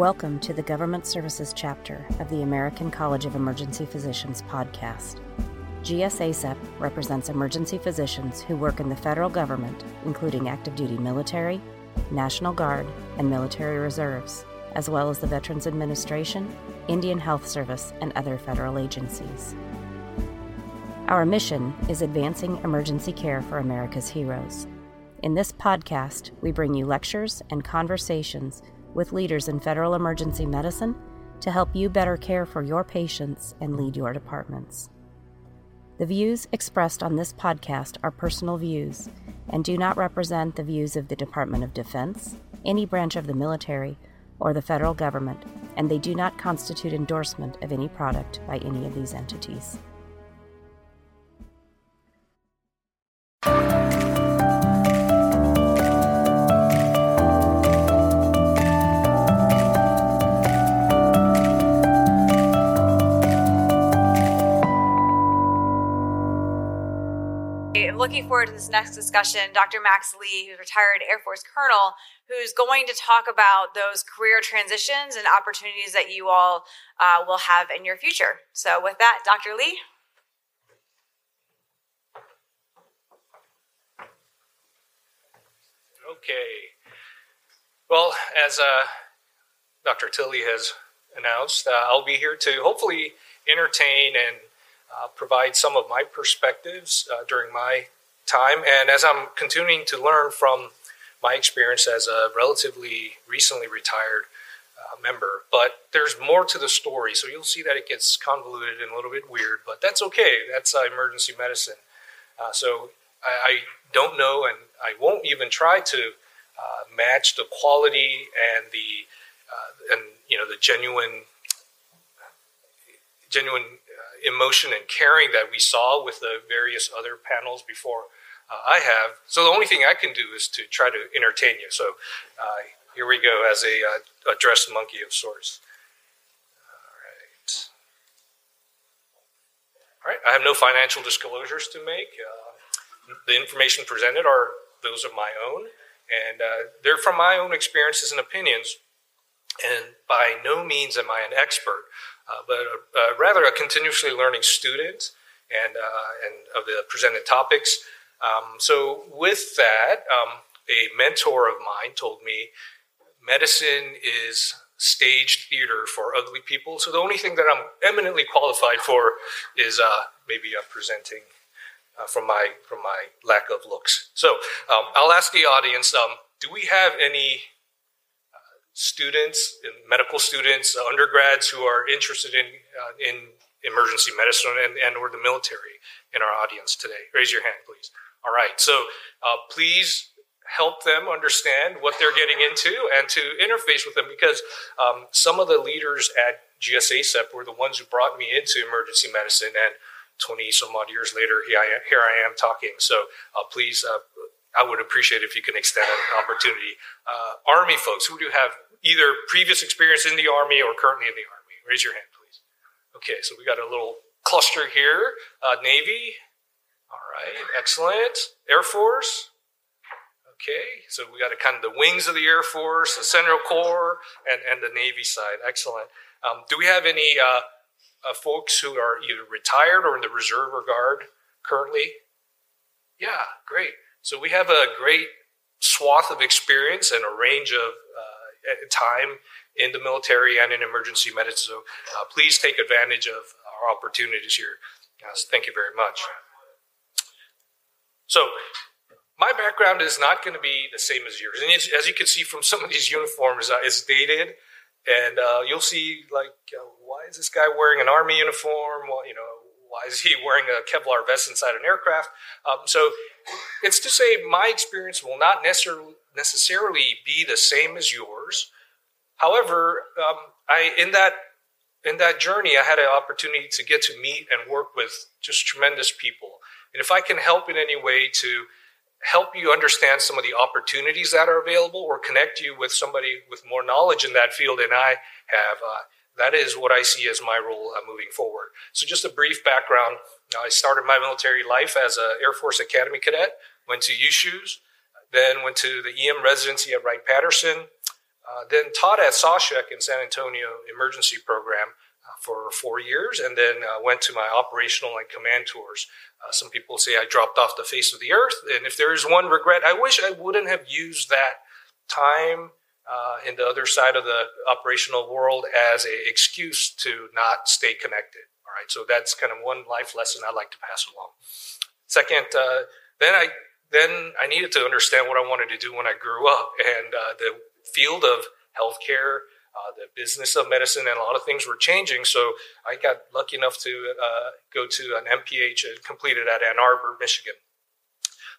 Welcome to the Government Services chapter of the American College of Emergency Physicians podcast. GSACEP represents emergency physicians who work in the federal government, including active duty military, National Guard, and military reserves, as well as the Veterans Administration, Indian Health Service, and other federal agencies. Our mission is advancing emergency care for America's heroes. In this podcast, we bring you lectures and conversations with leaders in federal emergency medicine to help you better care for your patients and lead your departments. The views expressed on this podcast are personal views and do not represent the views of the Department of Defense, any branch of the military, or the federal government, and they do not constitute endorsement of any product by any of these entities. Looking forward to this next discussion. Dr. Max Lee, who's retired Air Force colonel, who's going to talk about those career transitions and opportunities that you all uh, will have in your future. So, with that, Dr. Lee. Okay. Well, as uh, Dr. Tilley has announced, uh, I'll be here to hopefully entertain and uh, provide some of my perspectives uh, during my time. And as I'm continuing to learn from my experience as a relatively recently retired uh, member, but there's more to the story. So you'll see that it gets convoluted and a little bit weird, but that's okay. That's uh, emergency medicine. Uh, so I, I, don't know, and I won't even try to uh, match the quality and the and you know the genuine genuine emotion and caring that we saw with the various other panels before uh, I have. So the only thing I can do is to try to entertain you. So uh, here we go as a, uh, a dressed monkey of sorts. All right. All right. I have no financial disclosures to make. Uh, the information presented are those of my own, and uh, they're from my own experiences and opinions. And by no means am I an expert uh, but uh, rather a continuously learning student and, uh, and of the presented topics. Um, so, with that, um, a mentor of mine told me medicine is staged theater for ugly people. So, the only thing that I'm eminently qualified for is maybe presenting. From my from my lack of looks, so um, I'll ask the audience: um, Do we have any students, medical students, uh, undergrads who are interested in uh, in emergency medicine and, and or the military in our audience today? Raise your hand, please. All right. So uh, please help them understand what they're getting into and to interface with them because um, some of the leaders at GSACEP were the ones who brought me into emergency medicine and 20 some odd years later here I am, here I am talking so uh, please uh, I would appreciate if you can extend an opportunity. Uh, Army folks, who do you have either previous experience in the Army or currently in the Army? Raise your hand, please. Okay, so we got a little cluster here. Uh, Navy. All right, excellent. Air Force. Okay, so we got a kind of the wings of the Air Force, the Central Corps, and, and the Navy side. Excellent. Um, do we have any uh, uh, folks who are either retired or in the reserve or guard currently? Yeah, great. So we have a great swath of experience and a range of uh, time in the military and in emergency medicine. So uh, please take advantage of our opportunities here. Yes, thank you very much. So my background is not going to be the same as yours, and as you can see from some of these uniforms, uh, it's dated, and uh, you'll see like, uh, why is this guy wearing an army uniform? Well, you know, why is he wearing a Kevlar vest inside an aircraft? Um, so it's to say my experience will not necessarily necessarily be the same as yours. However, um, I in that in that journey, I had an opportunity to get to meet and work with just tremendous people. And if I can help in any way to help you understand some of the opportunities that are available or connect you with somebody with more knowledge in that field than I have, uh, that is what I see as my role uh, moving forward. So, just a brief background I started my military life as an Air Force Academy cadet, went to USUHS, then went to the EM residency at Wright Patterson, Uh, then taught at SAUSHEC in San Antonio emergency program uh, for four years, and then uh, went to my operational and command tours. Uh, some people say I dropped off the face of the earth, and if there is one regret, I wish I wouldn't have used that time uh, in the other side of the operational world as an excuse to not stay connected. All right, so that's kind of one life lesson I'd like to pass along. Second, uh, then I then I needed to understand what I wanted to do when I grew up, and uh, the field of healthcare, uh, the business of medicine, and a lot of things were changing. So I got lucky enough to uh, go to an MPH and completed at Ann Arbor, Michigan.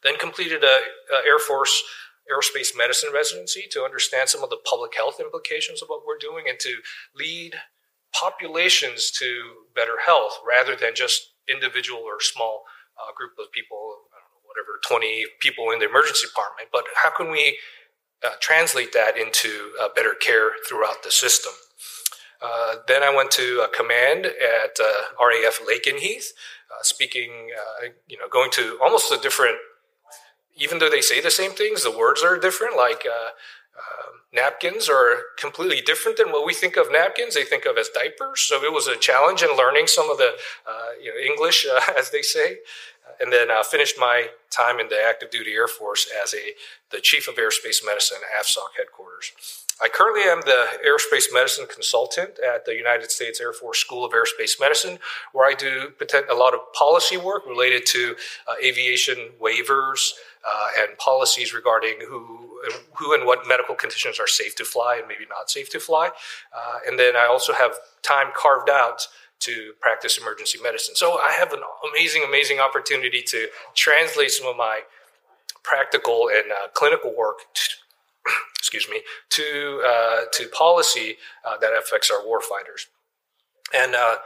Then completed a, a Air Force aerospace medicine residency to understand some of the public health implications of what we're doing and to lead populations to better health rather than just individual or small uh, group of people, whatever, 20 people in the emergency department. But how can we uh, translate that into uh, better care throughout the system? Uh, then I went to command at uh, RAF Lakenheath, uh, speaking, you know, going to almost a different even though they say the same things, the words are different. Like uh, uh, napkins are completely different than what we think of napkins. They think of as diapers. So it was a challenge in learning some of the uh, you know, English, uh, as they say. And then I finished my time in the active duty Air Force as a the chief of aerospace medicine at AFSOC headquarters. I currently am the aerospace medicine consultant at the United States Air Force School of Aerospace Medicine, where I do a lot of policy work related to uh, aviation waivers, uh, and policies regarding who who and what medical conditions are safe to fly and maybe not safe to fly. Uh, and then I also have time carved out to practice emergency medicine. So I have an amazing, amazing opportunity to translate some of my practical and uh, clinical work. To, excuse me to uh, to policy uh, that affects our warfighters. And uh,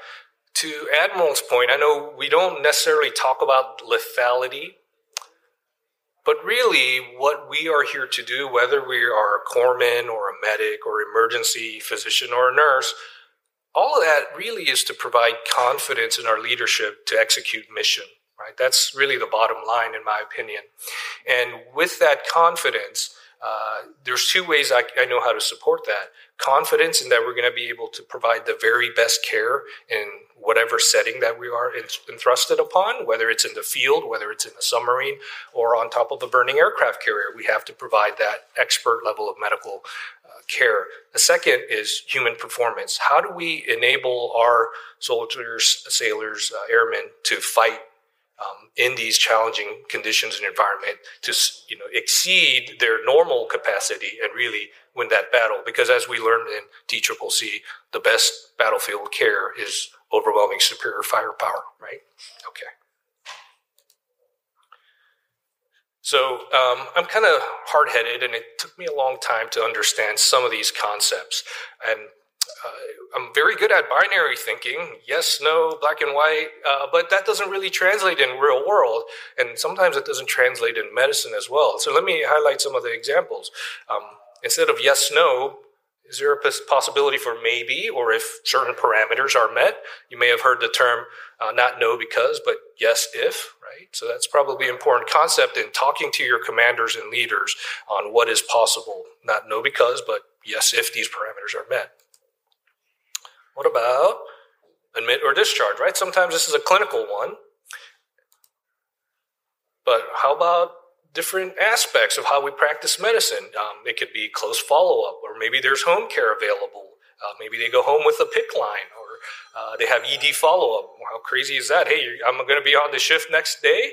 to Admiral's point, I know we don't necessarily talk about lethality but really, what we are here to do, whether we are a corpsman or a medic or emergency physician or a nurse, all of that really is to provide confidence in our leadership to execute mission, right? That's really the bottom line, in my opinion. And with that confidence, uh, there's two ways I, I, know how to support that confidence in that we're going to be able to provide the very best care in whatever setting that we are entrusted upon, whether it's in the field, whether it's in a submarine, or on top of a burning aircraft carrier. We have to provide that expert level of medical uh, care. The second is human performance. How do we enable our soldiers, sailors, uh, airmen to fight um, in these challenging conditions and environment to you know exceed their normal capacity and really win that battle. Because as we learned in TCCC the best battlefield care is overwhelming superior firepower right? Okay. So um, I'm kind of hard headed, and it took me a long time to understand some of these concepts. And uh, I'm very good at binary thinking, yes, no, black and white, uh, but that doesn't really translate in real world, and sometimes it doesn't translate in medicine as well. So let me highlight some of the examples. Um, instead of yes, no, is there a possibility for maybe, or if certain parameters are met? You may have heard the term uh, not no because, but yes if, right? So that's probably an important concept in talking to your commanders and leaders on what is possible. Not no because, but yes if these parameters are met. What about admit or discharge, right? Sometimes this is a clinical one. But how about different aspects of how we practice medicine? Um, it could be close follow up, or maybe there's home care available. Uh, maybe they go home with a PICC line, or uh, they have ED follow up. How crazy is that? Hey, I'm going to be on the shift next day.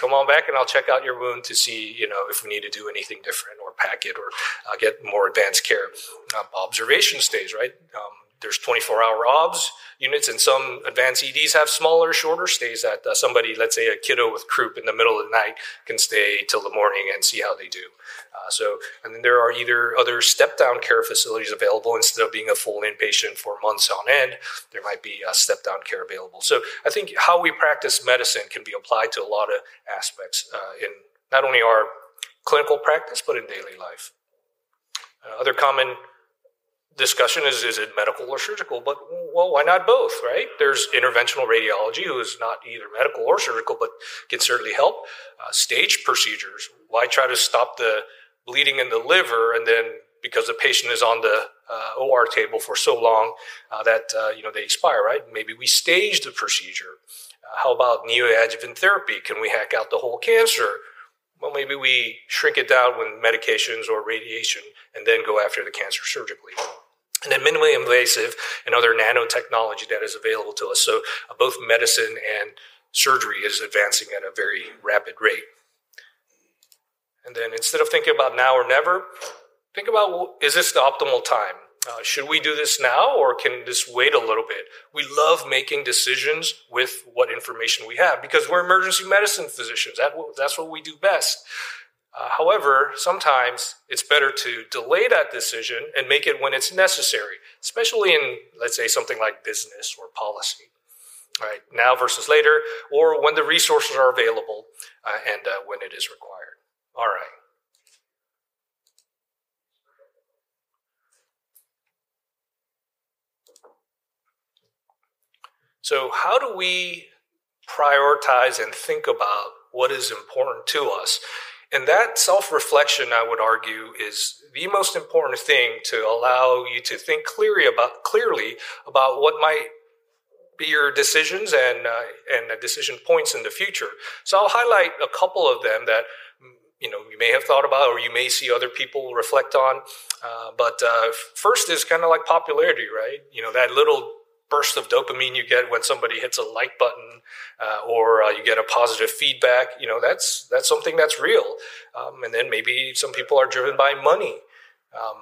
Come on back and I'll check out your wound to see, you know, if we need to do anything different or pack it or uh, get more advanced care. Um, observation stays, right? Um, there's 24 hour OBS units, and some advanced EDs have smaller, shorter stays that uh, somebody, let's say a kiddo with croup in the middle of the night, can stay till the morning and see how they do. Uh, so, and then there are either other step down care facilities available instead of being a full inpatient for months on end. There might be a step down care available. So, I think how we practice medicine can be applied to a lot of aspects uh, in not only our clinical practice but in daily life. Uh, other common discussion is is it medical or surgical? But well, why not both, right? There's interventional radiology, who is not either medical or surgical, but can certainly help. Uh, stage procedures. Why try to stop the bleeding in the liver and then because the patient is on the uh, OR table for so long uh, that uh, you know they expire, right? Maybe we stage the procedure. Uh, how about neoadjuvant therapy? Can we hack out the whole cancer? Well, maybe we shrink it down with medications or radiation and then go after the cancer surgically. And then minimally invasive and other nanotechnology that is available to us. So uh, both medicine and surgery is advancing at a very rapid rate. And then instead of thinking about now or never, think about is this the optimal time? Uh, should we do this now or can this wait a little bit? We love making decisions with what information we have because we're emergency medicine physicians. That, that's what we do best. Uh, however, sometimes it's better to delay that decision and make it when it's necessary, especially in, let's say, something like business or policy. Right now versus later, or when the resources are available uh, and uh, when it is required. All right. So, how do we prioritize and think about what is important to us? And that self reflection, I would argue, is the most important thing to allow you to think clearly about, clearly about what might be your decisions and, uh, and decision points in the future. So I'll highlight a couple of them that you know you may have thought about or you may see other people reflect on. Uh, but uh, first is kind of like popularity, right? You know that little burst of dopamine you get when somebody hits a like button uh, or uh, you get a positive feedback you know that's that's something that's real. Um, and then maybe some people are driven by money um,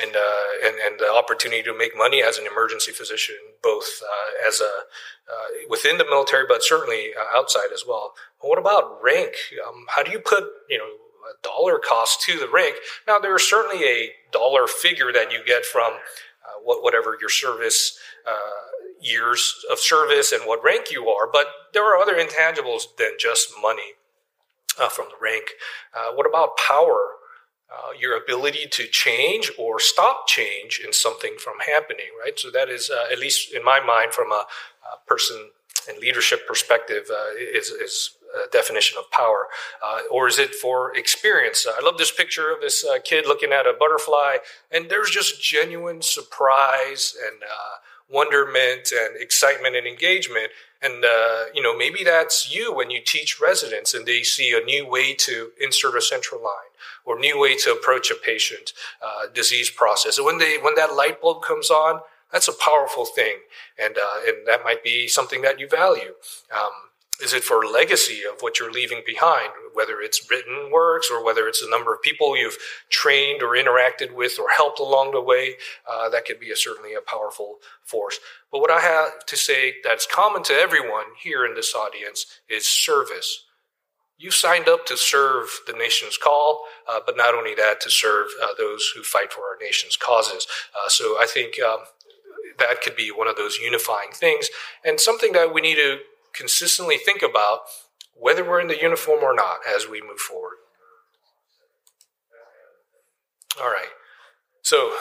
and, uh, and and the opportunity to make money as an emergency physician both uh, as a uh, within the military but certainly uh, outside as well. What about rank? Um, how do you put you know a dollar cost to the rank? Now there's certainly a dollar figure that you get from what, whatever your service uh, years of service and what rank you are, but there are other intangibles than just money uh, from the rank. Uh, what about power? Uh, your ability to change or stop change in something from happening, right? So that is, uh, at least in my mind, from a, a person and leadership perspective, uh, is, is definition of power, uh, or is it for experience? I love this picture of this uh, kid looking at a butterfly, and there's just genuine surprise and uh, wonderment and excitement and engagement. And, uh, you know, maybe that's you when you teach residents and they see a new way to insert a central line or new way to approach a patient uh, disease process. And when they, when that light bulb comes on, that's a powerful thing. And, uh, and that might be something that you value. Um, is it for legacy of what you're leaving behind, whether it's written works or whether it's the number of people you've trained or interacted with or helped along the way? Uh, that could be a, certainly a powerful force. But what I have to say that's common to everyone here in this audience is service. You signed up to serve the nation's call, uh, but not only that, to serve uh, those who fight for our nation's causes. Uh, so I think um, that could be one of those unifying things and something that we need to consistently think about whether we're in the uniform or not as we move forward. All right. So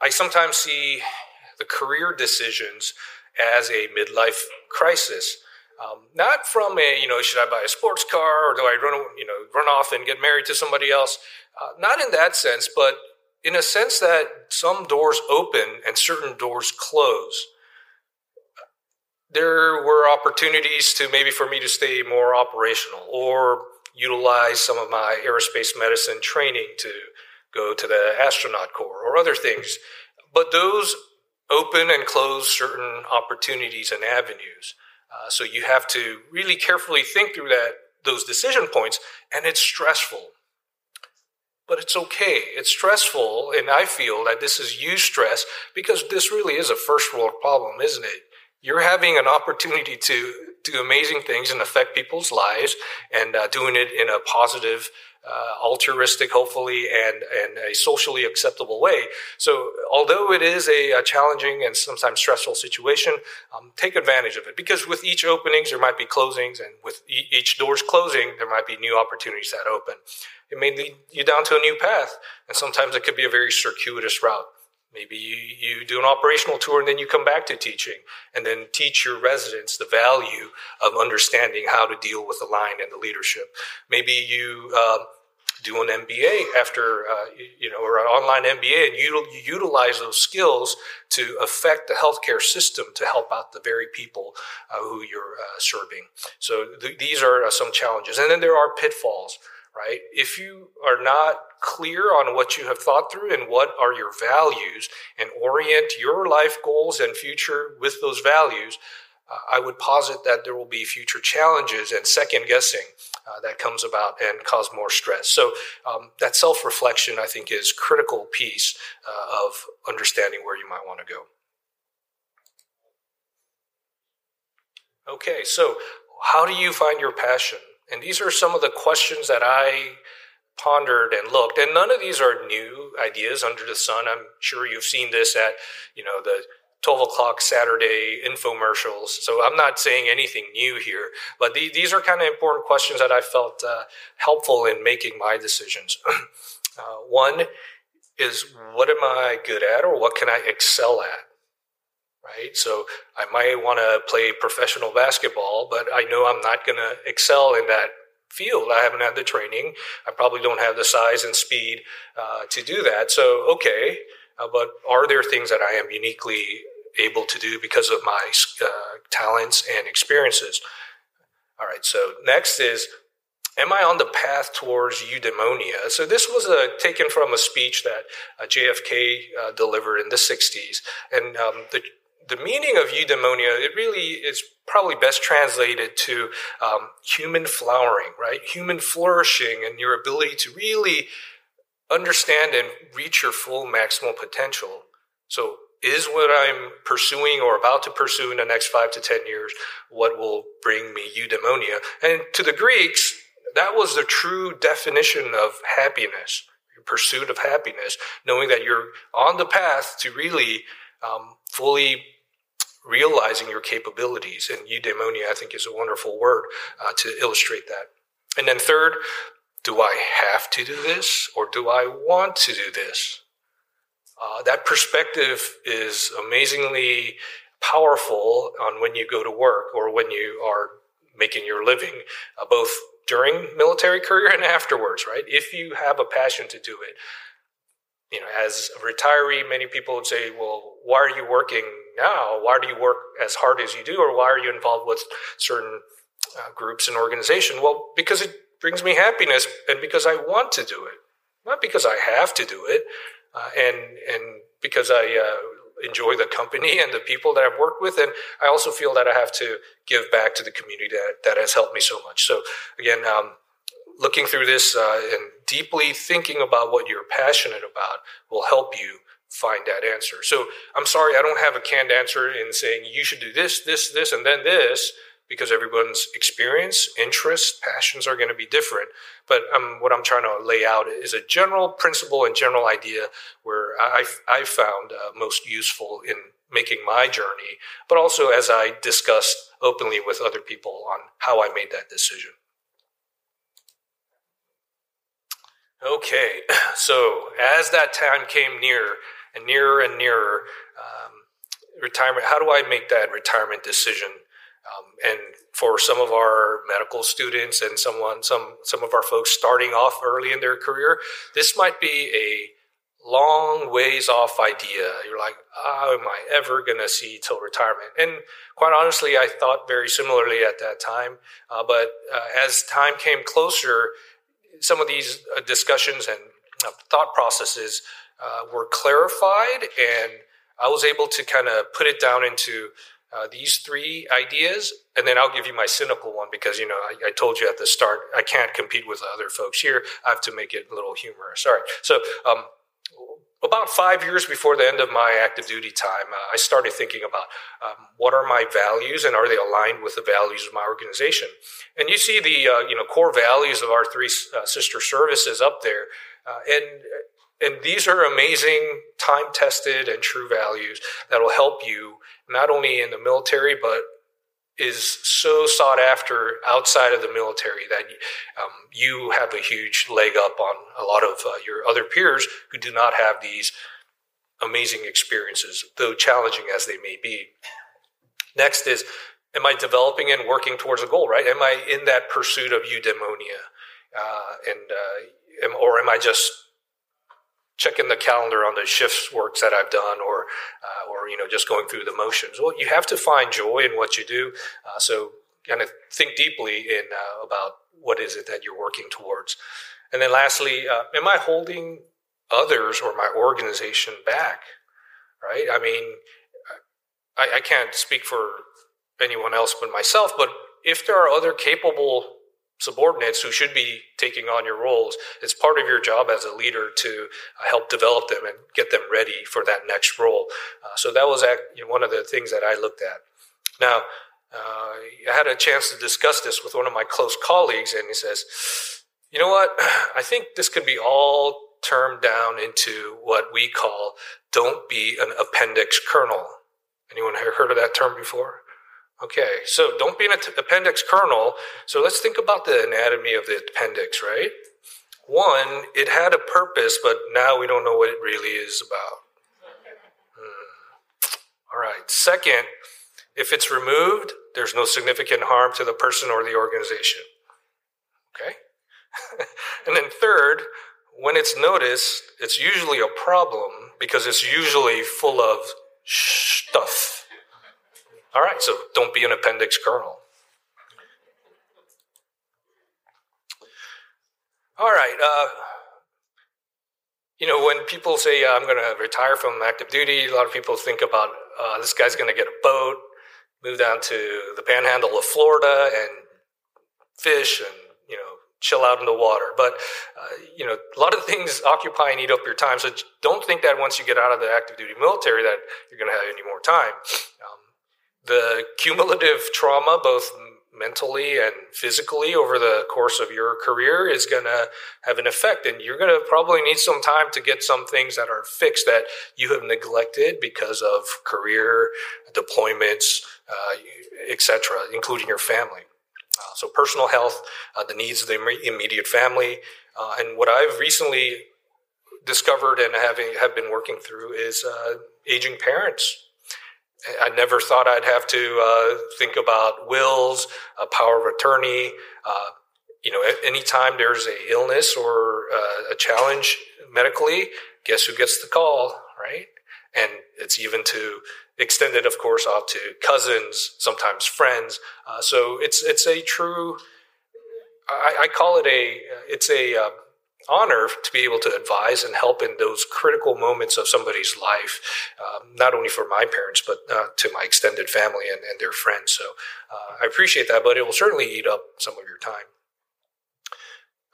I sometimes see the career decisions as a midlife crisis. Um, not from a, you know, should I buy a sports car or do I run, you know, run off and get married to somebody else? Uh, not in that sense, but in a sense that some doors open and certain doors close there were opportunities to maybe for me to stay more operational or utilize some of my aerospace medicine training to go to the astronaut corps or other things. But those open and close certain opportunities and avenues. Uh, so you have to really carefully think through that those decision points, and it's stressful. But it's okay. It's stressful, and I feel that this is you stress because this really is a first world problem, isn't it? You're having an opportunity to do amazing things and affect people's lives and uh, doing it in a positive uh, altruistic, hopefully, and, and a socially acceptable way. So, although it is a, a challenging and sometimes stressful situation, um, take advantage of it because with each openings, there might be closings, and with e- each door's closing, there might be new opportunities that open. It may lead you down to a new path, and sometimes it could be a very circuitous route. Maybe you, you do an operational tour and then you come back to teaching and then teach your residents the value of understanding how to deal with the line and the leadership. Maybe you uh, do an MBA after, uh, you know, or an online MBA, and you, utilize those skills to affect the healthcare system to help out the very people uh, who you're uh, serving. So th- these are uh, some challenges, and then there are pitfalls. Right? If you are not clear on what you have thought through and what are your values and orient your life goals and future with those values, uh, I would posit that there will be future challenges and second guessing uh, that comes about and cause more stress. So um, that self reflection, I think, is critical piece uh, of understanding where you might want to go. Okay, so how do you find your passion? And these are some of the questions that I pondered and looked and none of these are new ideas under the sun i'm sure you've seen this at you know the 12 o'clock Saturday infomercials. So I'm not saying anything new here, but the, these are kind of important questions that I felt uh, helpful in making my decisions. uh, one is what am I good at or what can I excel at? Right. So I might want to play professional basketball, but I know I'm not going to excel in that field. I haven't had the training. I probably don't have the size and speed uh, to do that. So, okay. Uh, but are there things that I am uniquely able to do because of my uh, talents and experiences. All right, so next is Am I on the path towards eudaimonia? So this was uh, taken from a speech that uh, JFK uh, delivered in the 60s. And um, the, the meaning of eudaimonia, it really is probably best translated to um, human flowering, right? Human flourishing and your ability to really understand and reach your full maximal potential. So is what I'm pursuing or about to pursue in the next five to 10 years what will bring me eudaimonia? And to the Greeks, that was the true definition of happiness, your pursuit of happiness, knowing that you're on the path to really um, fully realizing your capabilities. And eudaimonia, I think, is a wonderful word uh, to illustrate that. And then third, do I have to do this or do I want to do this? Uh, that perspective is amazingly powerful on when you go to work or when you are making your living, uh, both during military career and afterwards, right? If you have a passion to do it. You know, as a retiree, many people would say, well, why are you working now? Why do you work as hard as you do? Or why are you involved with certain uh, groups and organization? Well, because it brings me happiness and because I want to do it, not because I have to do it uh, and and because I uh, enjoy the company and the people that I've worked with, and I also feel that I have to give back to the community that that has helped me so much. So again, um, looking through this uh, and deeply thinking about what you're passionate about will help you find that answer. So I'm sorry, I don't have a canned answer in saying you should do this, this, this, and then this because everyone's experience, interests, passions are going to be different. But um, what I'm trying to lay out is a general principle and general idea where I've, I've found uh, most useful in making my journey, but also as I discussed openly with other people on how I made that decision. Okay, so as that time came near and nearer and nearer, um, retirement, how do I make that retirement decision? Um, and for some of our medical students and someone, some some of our folks starting off early in their career, this might be a long ways off idea. You're like, oh, am I ever going to see till retirement? And quite honestly, I thought very similarly at that time. Uh, but uh, as time came closer, some of these uh, discussions and uh, thought processes uh, were clarified, and I was able to kind of put it down into uh, these three ideas, and then I'll give you my cynical one because you know I, I, told you at the start I can't compete with other folks here. I have to make it a little humorous. All right, so um, about five years before the end of my active duty time, uh, I started thinking about um, what are my values and are they aligned with the values of my organization. And you see the uh, you know core values of our three uh, sister services up there, uh, and and these are amazing, time tested, and true values that will help you not only in the military, but is so sought after outside of the military that um, you have a huge leg up on a lot of uh, your other peers who do not have these amazing experiences, though challenging as they may be. Next is, am I developing and working towards a goal, right? Am I in that pursuit of eudaimonia? Uh, and uh, or am I just checking the calendar on the shifts works that I've done, or uh, or you know just going through the motions? Well, you have to find joy in what you do. Uh, so kind of think deeply in uh, about what is it that you're working towards. And then lastly, uh, am I holding others or my organization back? Right? I mean, I, I can't speak for anyone else but myself, but if there are other capable subordinates who should be taking on your roles, it's part of your job as a leader to uh, help develop them and get them ready for that next role. Uh, so that was you know, one of the things that I looked at. Now, uh, I had a chance to discuss this with one of my close colleagues, and he says, You know what? I think this could be all termed down into what we call don't be an appendix colonel. Anyone heard of that term before? Okay, so don't be an appendix colonel. So let's think about the anatomy of the appendix, right? One, it had a purpose, but now we don't know what it really is about. Hmm. All right. Second, if it's removed, there's no significant harm to the person or the organization. Okay? and then third, when it's noticed, it's usually a problem because it's usually full of stuff. All right, so don't be an appendix colonel. All right. Uh, you know, when people say uh, I'm going to retire from active duty, a lot of people think about uh, this guy's going to get a boat, move down to the panhandle of Florida, and fish and you know chill out in the water. But uh, you know, a lot of things occupy and eat up your time. So don't think that once you get out of the active duty military that you're going to have any more time. Um, the cumulative trauma, both mentally and physically over the course of your career is going to have an effect. And you're going to probably need some time to get some things that are fixed that you have neglected because of career deployments uh, etc including your family. Uh, so personal health uh, the needs of the immediate family. Uh, and what i've recently discovered and having have been working through is uh, aging parents I never thought I'd have to uh, think about wills, a power of attorney. Uh, you know, anytime there's a illness or uh, a challenge medically, guess who gets the call, right? And it's even to extended, of course, out to cousins, sometimes friends. Uh, so it's it's a true. I, I, call it a. It's a uh, honor to be able to advise and help in those critical moments of somebody's life, um, not only for my parents, but uh, to my extended family and, and their friends. So uh, I appreciate that, but it will certainly eat up some of your time.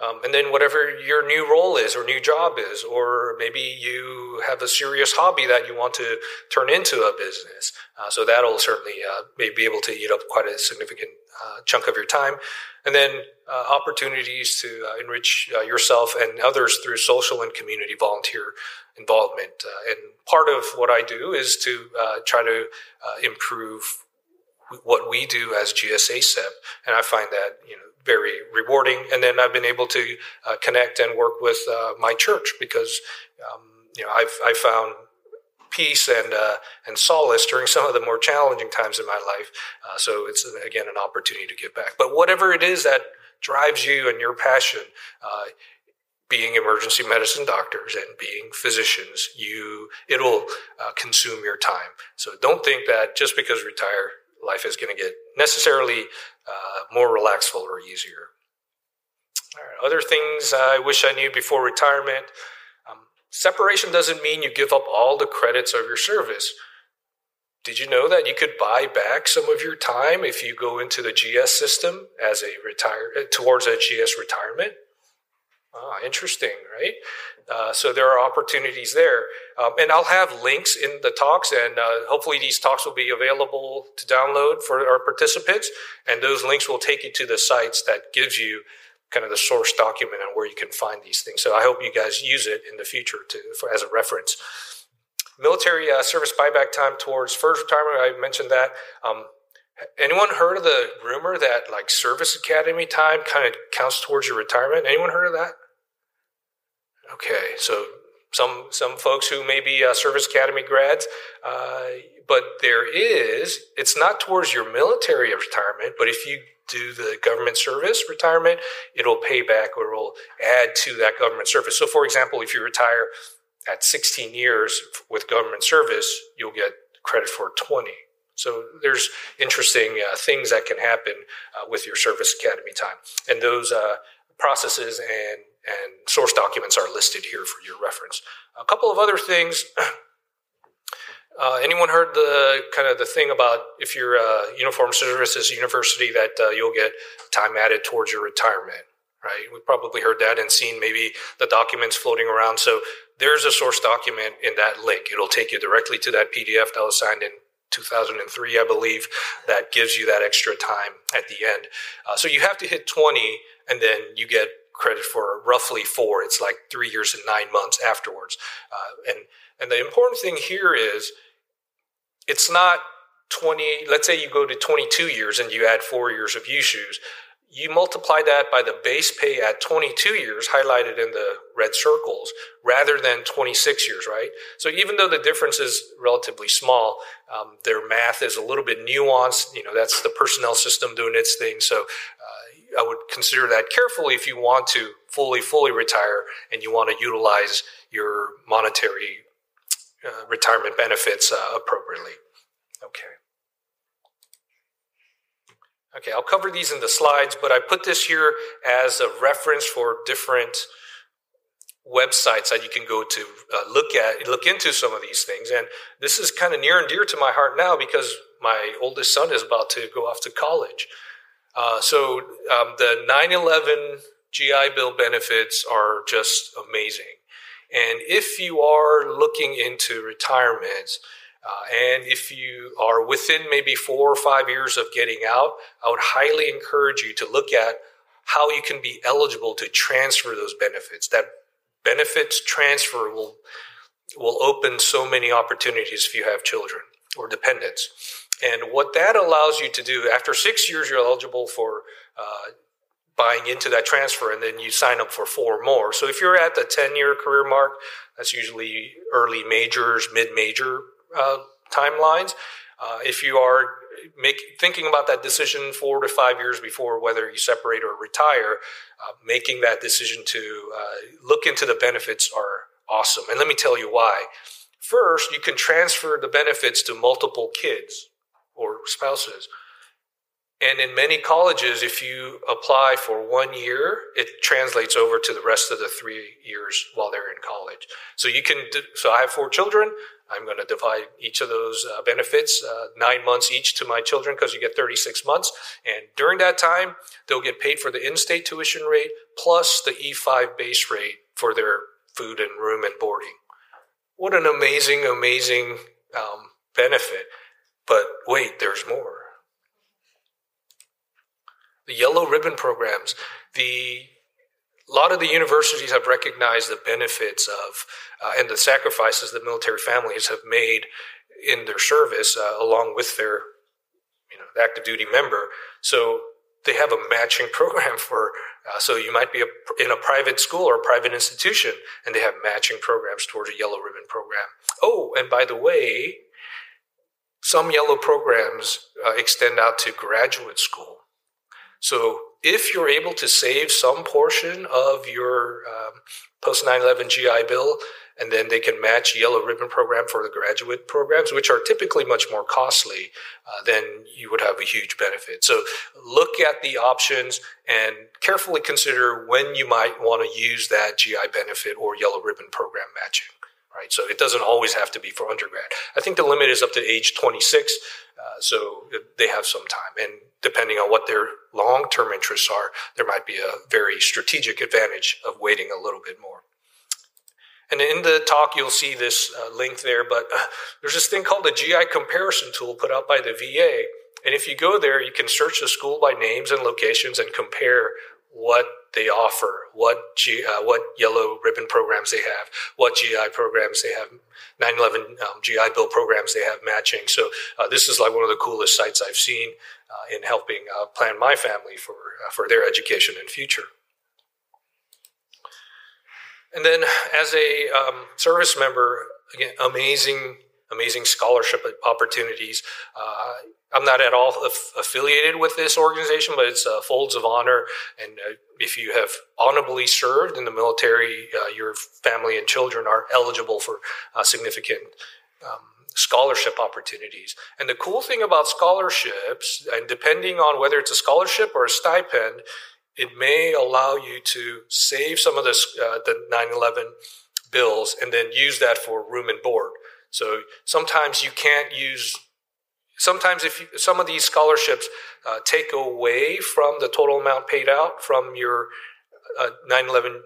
Um, and then whatever your new role is or new job is, or maybe you have a serious hobby that you want to turn into a business. Uh, so that'll certainly uh, maybe be able to eat up quite a significant uh, chunk of your time. And then uh, opportunities to uh, enrich uh, yourself and others through social and community volunteer involvement. and part of what I do is to try to improve what we do as GSACEP. And I find that, you know, very rewarding. And then I've been able to uh, connect and work with uh, my church because um, you know I've I found peace and uh, and solace during some of the more challenging times in my life. Uh, so it's again an opportunity to give back. But whatever it is that drives you and your passion. Uh, being emergency medicine doctors and being physicians, you it'll uh, consume your time. So don't think that just because retire life is going to get necessarily uh, more relaxed or easier. other things I wish I knew before retirement. Um, separation doesn't mean you give up all the credits of your service. Did you know that you could buy back some of your time if you go into the GS system as a retire towards a GS retirement? Ah, interesting, right? Uh, so there are opportunities there. Um, and I'll have links in the talks, and uh, hopefully these talks will be available to download for our participants. And those links will take you to the sites that gives you kind of the source document and where you can find these things. So I hope you guys use it in the future to for, as a reference. Military uh, service buyback time towards first retirement. I mentioned that. Um, anyone heard of the rumor that like service academy time kind of counts towards your retirement? Anyone heard of that? Okay, so some some folks who may be uh, service academy grads, uh, but there is. It's not towards your military retirement, but if you do the government service retirement, it'll pay back or it'll add to that government service. So, for example, if you retire at 16 years with government service, you'll get credit for 20. So there's interesting uh, things that can happen uh, with your service academy time, and those uh, processes and and source documents are listed here for your reference. A couple of other things. Uh, anyone heard the kind of the thing about if you're a uniform services university that uh, you'll get time added towards your retirement, right? We've probably heard that and seen maybe the documents floating around. So there's a source document in that link. It'll take you directly to that PDF that was signed in 2003, I believe, that gives you that extra time at the end. Uh, so you have to hit 20 and then you get credit for roughly four. It's like three years and nine months afterwards. Uh, and and the important thing here is it's not 20, let's say you go to 22 years and you add four years of USUHS. You multiply that by the base pay at 22 years, highlighted in the red circles, rather than 26 years, right? So even though the difference is relatively small, um, their math is a little bit nuanced. You know, that's the personnel system doing its thing. So uh, I would consider that carefully if you want to fully, fully retire and you want to utilize your monetary uh, retirement benefits uh, appropriately. Okay. Okay, I'll cover these in the slides, but I put this here as a reference for different websites that you can go to uh, look at look into some of these things. And this is kind of near and dear to my heart now because my oldest son is about to go off to college. Uh, so um, the 9-11 gi bill benefits are just amazing. And if you are looking into retirement, uh, and if you are within maybe four or five years of getting out, I would highly encourage you to look at how you can be eligible to transfer those benefits. That benefits transfer will will open so many opportunities if you have children or dependents. And what that allows you to do after six years, you're eligible for uh, buying into that transfer and then you sign up for four more. So if you're at the 10 year career mark, that's usually early majors, mid major uh, timelines. Uh, if you are make, thinking about that decision four to five years before whether you separate or retire, uh, making that decision to uh, look into the benefits are awesome. And let me tell you why. First, you can transfer the benefits to multiple kids or spouses. And in many colleges, if you apply for one year, it translates over to the rest of the three years while they're in college. So you can, so I have four children. I'm going to divide each of those uh, benefits, uh, nine months each to my children because you get 36 months. And during that time, they'll get paid for the in-state tuition rate plus the E5 base rate for their food and room and boarding. What an amazing, amazing um, benefit. But wait, there's more the yellow ribbon programs, the a lot of the universities have recognized the benefits of uh, and the sacrifices that military families have made in their service uh, along with their you know active duty member. So they have a matching program for uh, so you might be a, in a private school or a private institution and they have matching programs towards a yellow ribbon program. Oh and by the way some yellow programs uh, extend out to graduate school. So if you're able to save some portion of your um, post 9/11 GI Bill, and then they can match yellow ribbon program for the graduate programs, which are typically much more costly, uh, then you would have a huge benefit. So look at the options and carefully consider when you might want to use that GI benefit or yellow ribbon program matching. Right, so it doesn't always have to be for undergrad. I think the limit is up to age 26, uh, so they have some time. And depending on what their long term interests are, there might be a very strategic advantage of waiting a little bit more. And in the talk, you'll see this uh, link there, but uh, there's this thing called the GI comparison tool put out by the VA. And if you go there, you can search the school by names and locations and compare what they offer, what G, uh, what yellow ribbon programs they have, what GI programs they have, 9/11 um, GI Bill programs they have matching. So uh, this is like one of the coolest sites I've seen uh, in helping uh, plan my family for uh, for their education and future. And then as a um, service member, again, amazing, amazing scholarship opportunities. Uh, I'm not at all affiliated with this organization, but it's uh, Folds of Honor. And uh, if you have honorably served in the military, uh, your family and children are eligible for uh, significant um, scholarship opportunities. And the cool thing about scholarships, and depending on whether it's a scholarship or a stipend, it may allow you to save some of uh, the 9/11 bills and then use that for room and board. So sometimes you can't use. Sometimes if you, some of these scholarships uh, take away from the total amount paid out from your uh, 9/11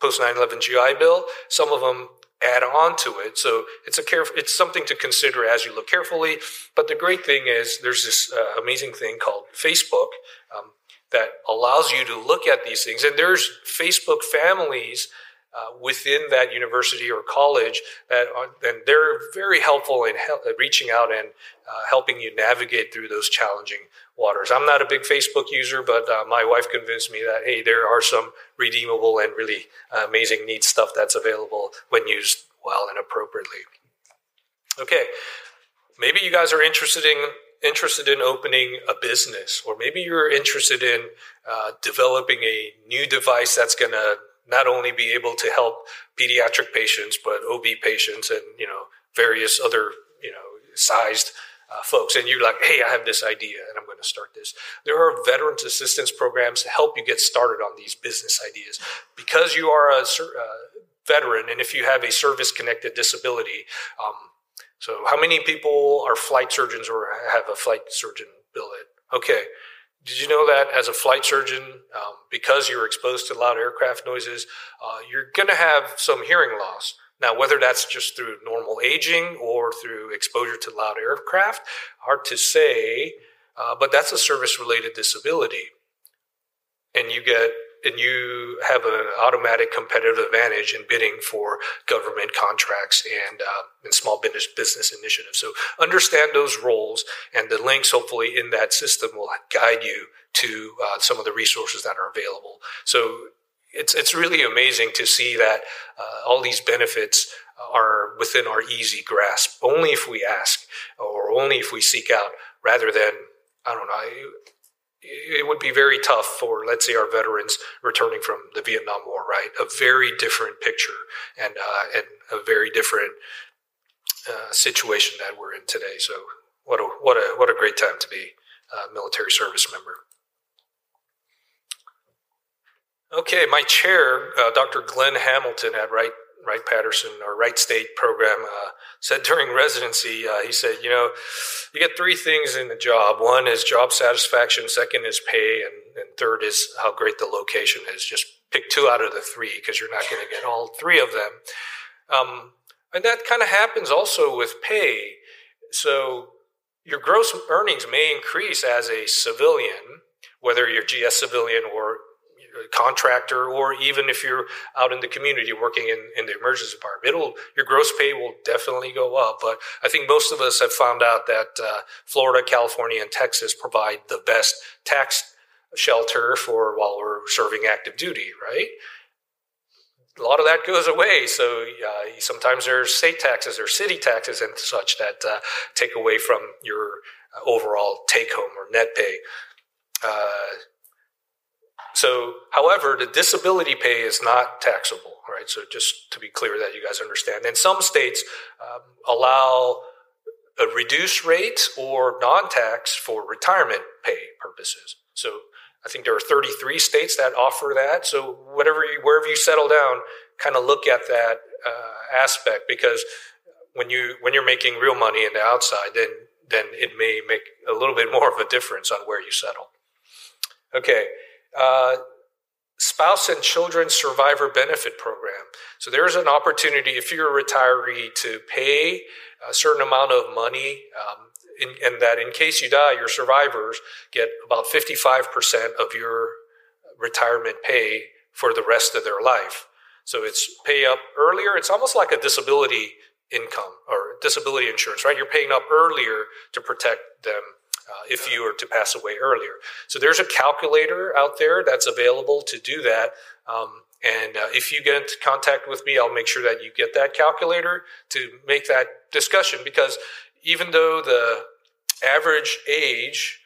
post 9/11 GI Bill, some of them add on to it. So it's a care, it's something to consider as you look carefully. But the great thing is there's this uh, amazing thing called Facebook um, that allows you to look at these things. And there's Facebook families uh, within that university or college that are, and they're very helpful in help, reaching out and uh, helping you navigate through those challenging waters. I'm not a big Facebook user, but uh, my wife convinced me that hey, there are some redeemable and really uh, amazing, neat stuff that's available when used well and appropriately. Okay, maybe you guys are interested in interested in opening a business, or maybe you're interested in uh, developing a new device that's going to not only be able to help pediatric patients, but OB patients and, you know, various other, you know, sized uh, folks. And you're like, hey, I have this idea and I'm going to start this. There are veterans assistance programs to help you get started on these business ideas. Because you are a uh, veteran and if you have a service connected disability, um, so how many people are flight surgeons or have a flight surgeon billet? Okay. Did you know that as a flight surgeon, um, because you're exposed to loud aircraft noises, uh, you're going to have some hearing loss? Now, whether that's just through normal aging or through exposure to loud aircraft, hard to say, uh, but that's a service related disability. And you get and you have an automatic competitive advantage in bidding for government contracts and, uh, and small business, business initiatives. So understand those roles, and the links, hopefully, in that system will guide you to uh, some of the resources that are available. So it's it's really amazing to see that uh, all these benefits are within our easy grasp. Only if we ask, or only if we seek out, rather than I don't know it would be very tough for, let's say, our veterans returning from the Vietnam War, right? A very different picture and uh, and a very different uh, situation that we're in today. So, what a what a what a great time to be a military service member. Okay, my chair, uh, Dr. Glenn Hamilton at Wright Wright Patterson or Wright State program uh, said during residency, uh, he said, you know, you get three things in the job. One is job satisfaction, second is pay, and, and third is how great the location is. Just pick two out of the three because you're not going to get all three of them. Um, and that kind of happens also with pay. So your gross earnings may increase as a civilian, whether you're GS civilian or contractor or even if you're out in the community working in, in the emergency department it'll your gross pay will definitely go up but i think most of us have found out that uh, florida california and texas provide the best tax shelter for while we're serving active duty right a lot of that goes away. So uh, sometimes there's state taxes or city taxes and such that uh, take away from your overall take home or net pay. Uh, so, however, the disability pay is not taxable, right? So, just to be clear that you guys understand. And some states um, allow a reduced rate or non tax for retirement pay purposes. So, I think there are 33 states that offer that. So, whatever you, wherever you settle down, kind of look at that uh, aspect because when you when you're making real money in the outside, then then it may make a little bit more of a difference on where you settle. Okay, uh, spouse and children survivor benefit program. So there's an opportunity if you're a retiree to pay a certain amount of money, um, in, and that in case you die, your survivors get about 55% of your retirement pay for the rest of their life. So it's pay up earlier. It's almost like a disability income or disability insurance, right? You're paying up earlier to protect them uh, if you were to pass away earlier. So there's a calculator out there that's available to do that. Um, and uh, if you get into contact with me, I'll make sure that you get that calculator to make that discussion because even though the average age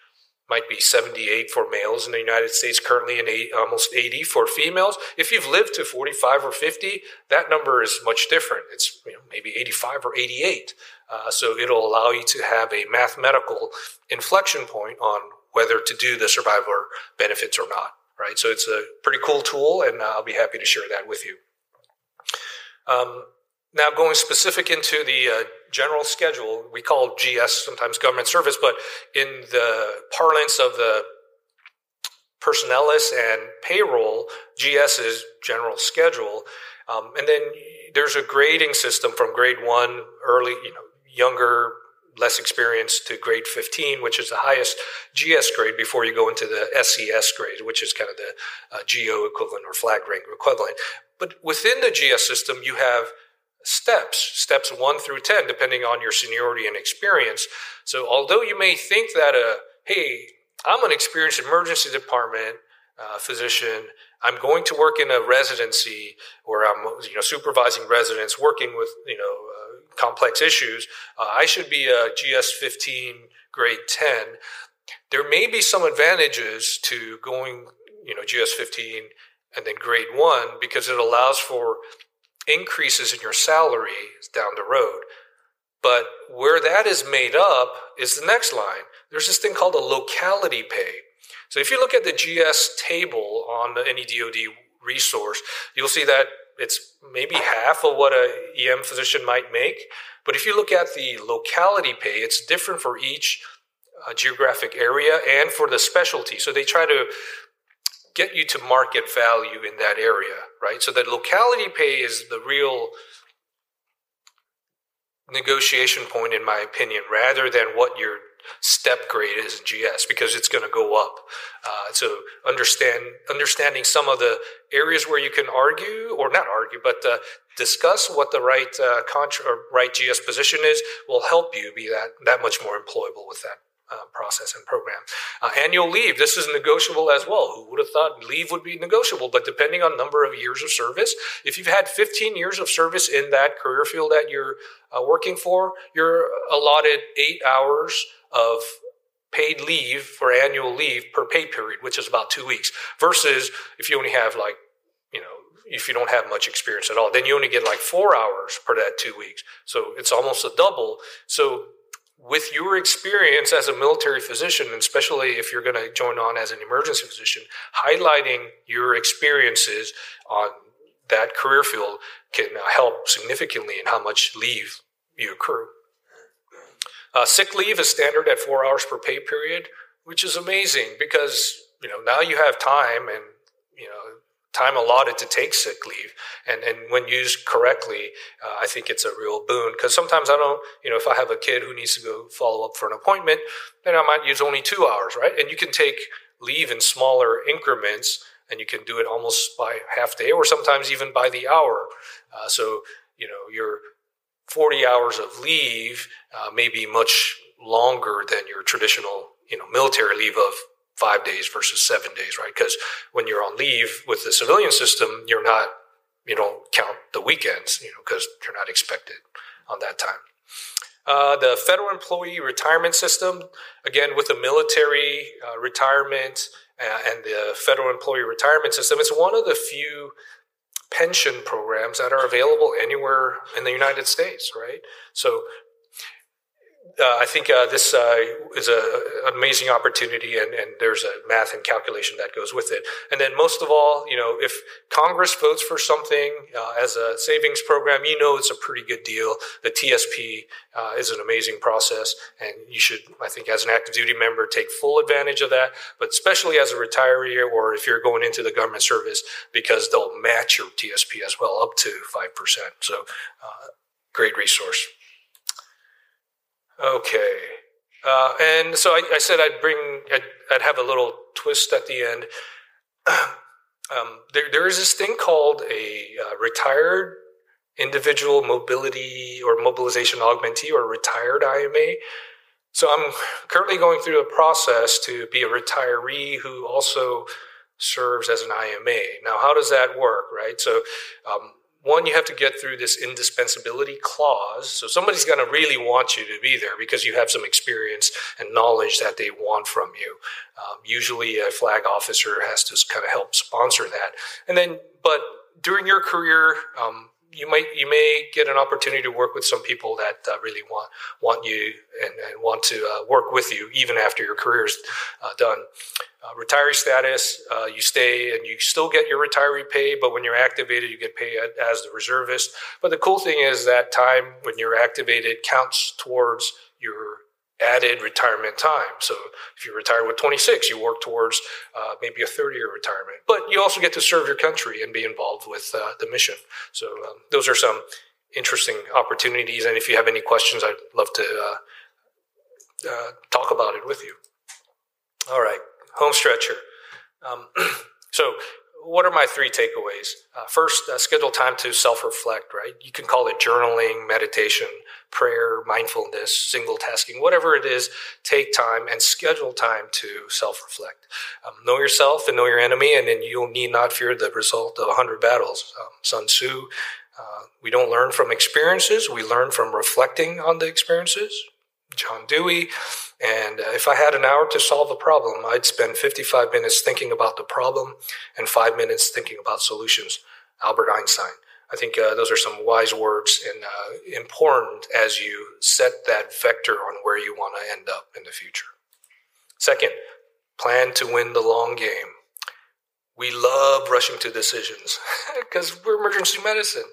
might be 78 for males in the United States, currently in eight, almost 80 for females. If you've lived to 45 or 50, that number is much different. It's you know, maybe 85 or 88. Uh, so it'll allow you to have a mathematical inflection point on whether to do the survivor benefits or not, right? So it's a pretty cool tool, and I'll be happy to share that with you. Um, now, going specific into the uh, general schedule, we call GS sometimes government service, but in the parlance of the personnelist and payroll, GS is general schedule. Um, and then there's a grading system from grade one, early, you know, younger, less experienced to grade 15, which is the highest GS grade before you go into the SES grade, which is kind of the uh, GO equivalent or flag rank equivalent. But within the GS system, you have steps, steps one through 10, depending on your seniority and experience. So, although you may think that, uh, hey, I'm an experienced emergency department uh, physician, I'm going to work in a residency where I'm, you know, supervising residents, working with, you know, uh, complex issues. Uh, I should be a GS 15 grade 10. There may be some advantages to going, you know, GS 15 and then grade one because it allows for increases in your salary down the road. But where that is made up is the next line. There's this thing called a locality pay. So if you look at the GS table on the NEDOD resource, you'll see that it's maybe half of what a EM physician might make. But if you look at the locality pay, it's different for each uh, geographic area and for the specialty. So they try to get you to market value in that area, right? So that locality pay is the real negotiation point, in my opinion, rather than what your step grade is in GS because it's going to go up. Uh, so understand understanding some of the areas where you can argue or not argue, but uh, discuss what the right uh, contra- or right GS position is will help you be that that much more employable with that uh, process and program. Uh, annual leave, this is negotiable as well. Who would have thought leave would be negotiable? But depending on number of years of service, if you've had 15 years of service in that career field that you're uh, working for, you're allotted eight hours of paid leave for annual leave per pay period, which is about two weeks, versus if you only have like, you know, if you don't have much experience at all, then you only get like four hours per that two weeks. So it's almost a double. So with your experience as a military physician, and especially if you're going to join on as an emergency physician, highlighting your experiences on that career field can help significantly in how much leave you accrue. Uh, sick leave is standard at four hours per pay period, which is amazing because you know now you have time and time allotted to take sick leave. And, and when used correctly, uh, I think it's a real boon. Because sometimes I don't, you know, if I have a kid who needs to go follow up for an appointment, then I might use only two hours, right? And you can take leave in smaller increments and you can do it almost by half day or sometimes even by the hour. Uh, so, you know, your 40 hours of leave uh, may be much longer than your traditional, you know, military leave of five days versus seven days, right? Because when you're on leave with the civilian system, you're not, you don't count the weekends, you know, because you're not expected on that time. Uh, the federal employee retirement system, again, with the military uh, retirement uh, and the federal employee retirement system, it's one of the few pension programs that are available anywhere in the United States, right? So uh, I think uh, this uh, is an amazing opportunity, and, and, there's a math and calculation that goes with it. And then, most of all, you know, if Congress votes for something uh, as a savings program, you know it's a pretty good deal. The TSP uh, is an amazing process, and you should, I think, as an active duty member, take full advantage of that. But especially as a retiree, or if you're going into the government service, because they'll match your TSP as well, up to five percent. So, uh, great resource. Okay. Uh, and so I, I, said I'd bring, I'd, I'd, have a little twist at the end. Um, there, there is this thing called a uh, retired individual mobility or mobilization augmentee or retired IMA. So I'm currently going through a process to be a retiree who also serves as an IMA. Now, how does that work, right? So, um, one, you have to get through this indispensability clause. So somebody's going to really want you to be there because you have some experience and knowledge that they want from you. Um, usually, a flag officer has to kind of help sponsor that. And then, but during your career, um, you might you may get an opportunity to work with some people that uh, really want want you and, and want to uh, work with you even after your career is uh, done. Uh, retiree status, uh, you stay and you still get your retiree pay, but when you're activated, you get paid as the reservist. But the cool thing is that time when you're activated counts towards your added retirement time. So if you retire with 26, you work towards uh, maybe a 30 year retirement. But you also get to serve your country and be involved with uh, the mission. So um, those are some interesting opportunities. And if you have any questions, I'd love to uh, uh talk about it with you. All right, home stretcher. Um, so what are my three takeaways? Uh, first, uh, schedule time to self reflect, right? You can call it journaling, meditation, prayer, mindfulness, single tasking, whatever it is, take time and schedule time to self reflect. Um, know yourself and know your enemy, and then you need not fear the result of 100 battles. Um, Sun Tzu. Uh, we don't learn from experiences, we learn from reflecting on the experiences. John Dewey. And uh, if I had an hour to solve a problem, I'd spend 55 minutes thinking about the problem and five minutes thinking about solutions. Albert Einstein. I think uh, those are some wise words and uh, important as you set that vector on where you want to end up in the future. Second, plan to win the long game. We love rushing to decisions because we're emergency medicine.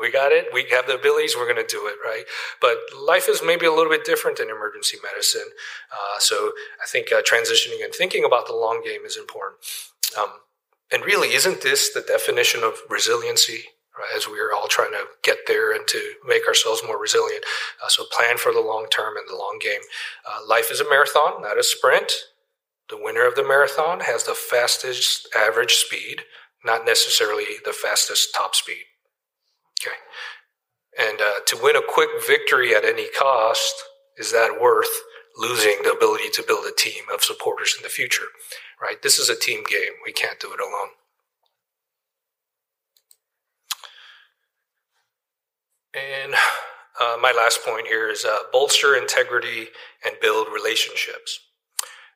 We got it. We have the abilities. We're going to do it, right? But life is maybe a little bit different in emergency medicine. Uh, so I think uh, transitioning and thinking about the long game is important. Um, and really, isn't this the definition of resiliency? Right, as we are all trying to get there and to make ourselves more resilient. Uh, so plan for the long term and the long game. Uh, life is a marathon, not a sprint. The winner of the marathon has the fastest average speed, not necessarily the fastest top speed. Okay. And uh, to win a quick victory at any cost, is that worth losing the ability to build a team of supporters in the future? Right? This is a team game. We can't do it alone. And uh, my last point here is uh, bolster integrity and build relationships.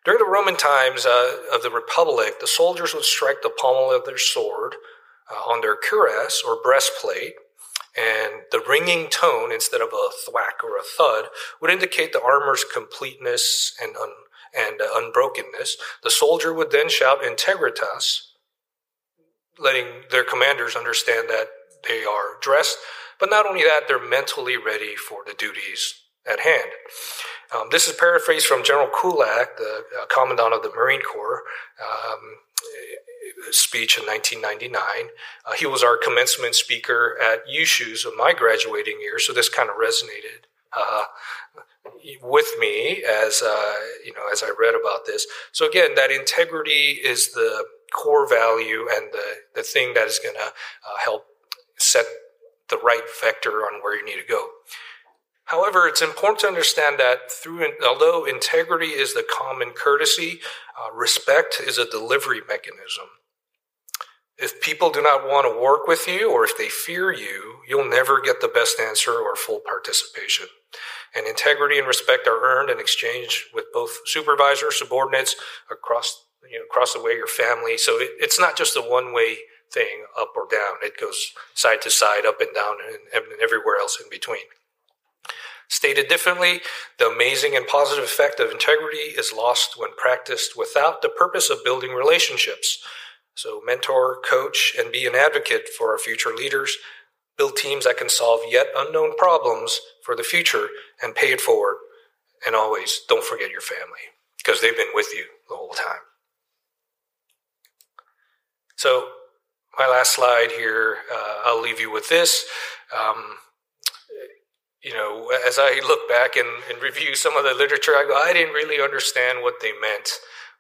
During the Roman times uh, of the Republic, the soldiers would strike the pommel of their sword uh, on their cuirass or breastplate and the ringing tone instead of a thwack or a thud would indicate the armor's completeness and un- and uh, unbrokenness. The soldier would then shout integritas, letting their commanders understand that they are dressed, but not only that, they're mentally ready for the duties at hand. Um, this is paraphrased from General Krulak, the uh, commandant of the Marine Corps. Um, speech in 1999. Uh, he was our commencement speaker at USUHS of my graduating year, so this kind of resonated uh, with me as uh, you know as I read about this. So again, that integrity is the core value and the the thing that is going to uh, help set the right vector on where you need to go. However, it's important to understand that through, although integrity is the common courtesy, uh, respect is a delivery mechanism. If people do not want to work with you or if they fear you, you'll never get the best answer or full participation. And integrity and respect are earned and exchanged with both supervisors, subordinates, across you know across the way, your family. So it, it's not just a one way thing, up or down. It goes side to side, up and down, and, and everywhere else in between. Stated differently, the amazing and positive effect of integrity is lost when practiced without the purpose of building relationships so, mentor, coach, and be an advocate for our future leaders. Build teams that can solve yet unknown problems for the future and pay it forward. And always, don't forget your family because they've been with you the whole time. So, my last slide here, uh, I'll leave you with this. Um, you know, as I look back and, and review some of the literature, I go, I didn't really understand what they meant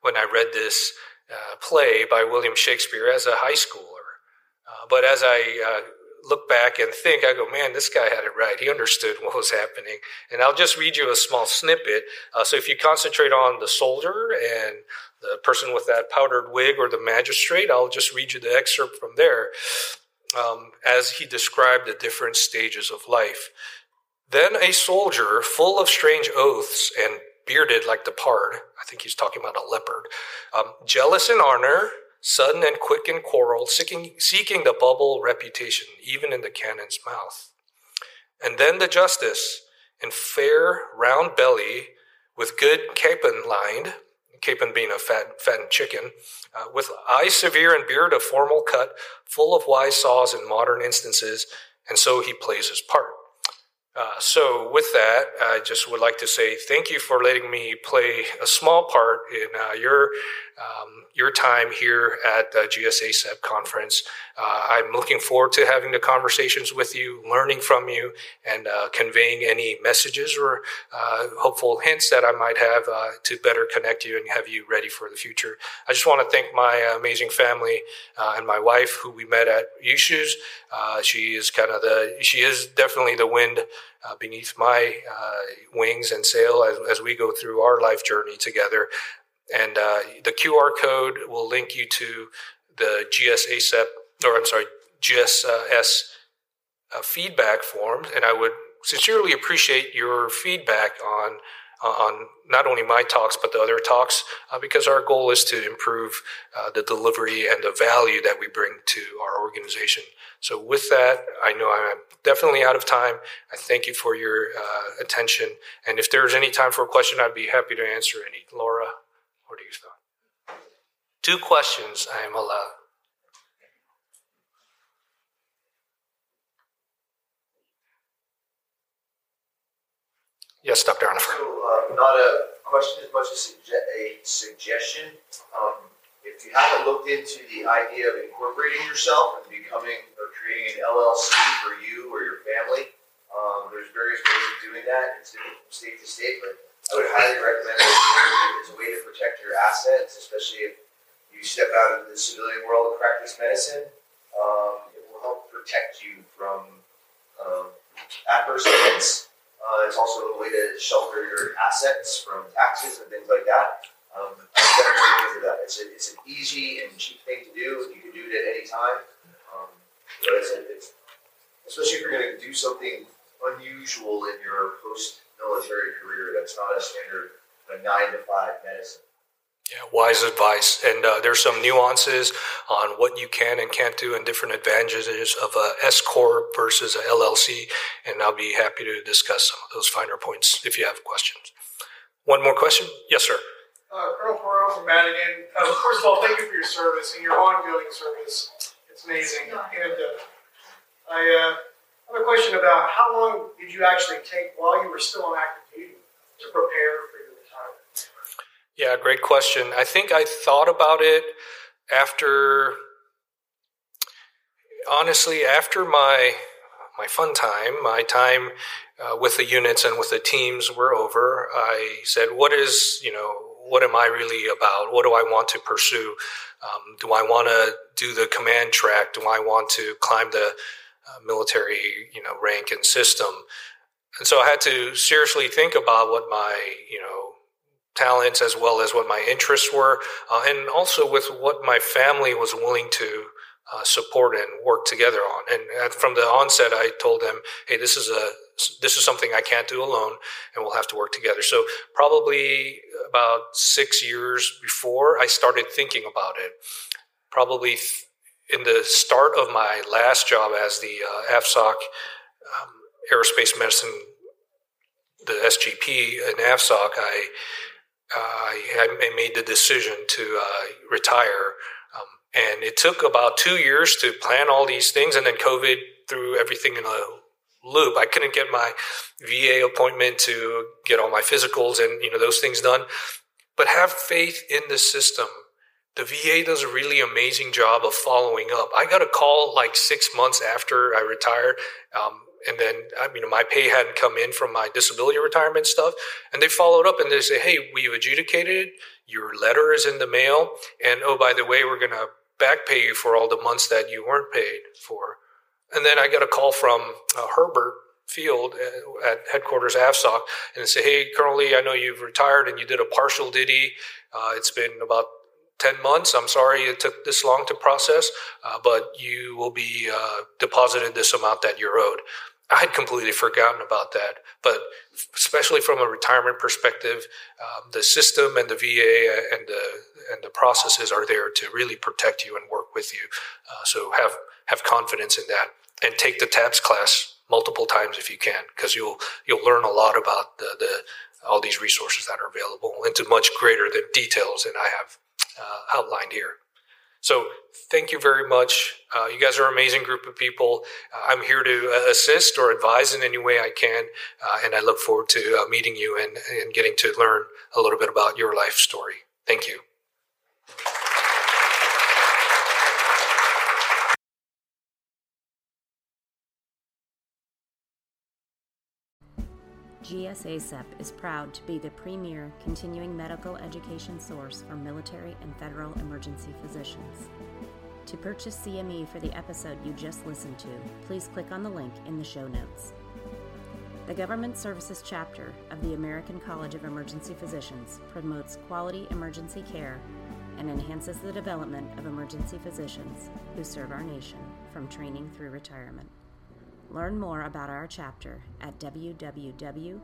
when I read this uh, play by William Shakespeare as a high schooler. Uh, but as I uh, look back and think, I go, man, this guy had it right. He understood what was happening. And I'll just read you a small snippet. Uh, so if you concentrate on the soldier and the person with that powdered wig or the magistrate, I'll just read you the excerpt from there um, as he described the different stages of life. Then a soldier, full of strange oaths and bearded like the pard, I think he's talking about a leopard, um, jealous in honor, sudden and quick in quarrel, seeking, seeking the bubble reputation, even in the cannon's mouth. And then the justice, in fair round belly, with good capon lined, capon being a fat, fattened chicken, uh, with eye severe and beard of formal cut, full of wise saws in modern instances, and so he plays his part. Uh, so, with that, I just would like to say thank you for letting me play a small part in uh, your um, your time here at the GSACEP conference. Uh, I'm looking forward to having the conversations with you, learning from you, and uh, conveying any messages or uh, hopeful hints that I might have uh, to better connect you and have you ready for the future. I just want to thank my amazing family uh, and my wife, who we met at USUHS. Uh, she is kind of the, she is definitely the wind beneath my wings and sail as, as we go through our life journey together. And uh, the QR code will link you to the GSACEP, or I'm sorry, GSS uh, feedback form. And I would sincerely appreciate your feedback on on not only my talks but the other talks uh, because our goal is to improve uh, the delivery and the value that we bring to our organization. So with that i know i'm definitely out of time. I thank you for your uh, attention. And if there's any time for a question i'd be happy to answer any. Laura Two questions I am allowed. Yes, Dr. Arnifer. So, uh, not a question as much as a suggestion. Um, if you haven't looked into the idea of incorporating yourself and becoming or creating an LLC for you or your family, um, there's various ways of doing that. It's state to state, but I would highly recommend it. It's a way to protect your assets, especially if you step out into the civilian world and practice medicine. Um, it will help protect you from um, adverse events. Uh, it's also a way to shelter your assets from taxes and things like that. Um, that. It's, a, it's an easy and cheap thing to do. And you can do it at any time. Um, but it's, it's especially if you're going to do something unusual in your post military career that's not a standard a nine to five medicine. Yeah, wise advice. And uh, there's some nuances on what you can and can't do and different advantages of a S corp versus a LLC. And I'll be happy to discuss some of those finer points if you have questions. One more question? Yes, sir. Uh, Colonel Porro from Madigan. Uh, first of all, thank you for your service and your ongoing service. It's amazing. And uh, I uh, Question about how long did you actually take while you were still on active duty to prepare for your retirement? Yeah, great question. I think I thought about it after, honestly, after my my fun time, my time uh, with the units and with the teams were over. I said, "What is you know what am I really about? What do I want to pursue? Um, do I want to do the command track? Do I want to climb the uh, military, you know, rank and system. And so I had to seriously think about what my, you know, talents as well as what my interests were, uh, and also with what my family was willing to uh, support and work together on. And from the onset, I told them, "Hey, this is a this is something I can't do alone, and we'll have to work together." So probably about six years before I started thinking about it, probably in the start of my last job as the uh, AFSOC um, aerospace medicine, the SGP in AFSOC, I, uh, I made the decision to uh, retire. Um, and it took about two years to plan all these things, and then COVID threw everything in a loop. I couldn't get my VA appointment to get all my physicals and you know those things done. But have faith in the system the VA does a really amazing job of following up. I got a call like six months after I retired. Um, and then, I mean, my pay hadn't come in from my disability retirement stuff. And they followed up and they say, Hey, we've adjudicated. Your letter is in the mail. And oh, by the way, we're going to back pay you for all the months that you weren't paid for. And then I got a call from uh, Hurlburt Field uh, at headquarters AFSOC and say, "Hey, Lee, I know you've retired and you did a partial DITY. Uh, it's been about 10 months. I'm sorry it took this long to process, uh, but you will be uh, deposited this amount that you're owed. I had completely forgotten about that. But especially from a retirement perspective, um, the system and the VA and the and the processes are there to really protect you and work with you. Uh, so have have confidence in that and take the TAPS class multiple times if you can, because you'll you'll learn a lot about the, the all these resources that are available into much greater than details than I have uh, outlined here. So thank you very much. Uh, you guys are an amazing group of people. Uh, I'm here to uh, assist or advise in any way I can, uh, and I look forward to uh, meeting you and, and getting to learn a little bit about your life story. Thank you. GSACEP is proud to be the premier continuing medical education source for military and federal emergency physicians. To purchase CME for the episode you just listened to, please click on the link in the show notes. The Government Services chapter of the American College of Emergency Physicians promotes quality emergency care and enhances the development of emergency physicians who serve our nation from training through retirement. Learn more about our chapter at www.gsacep.org.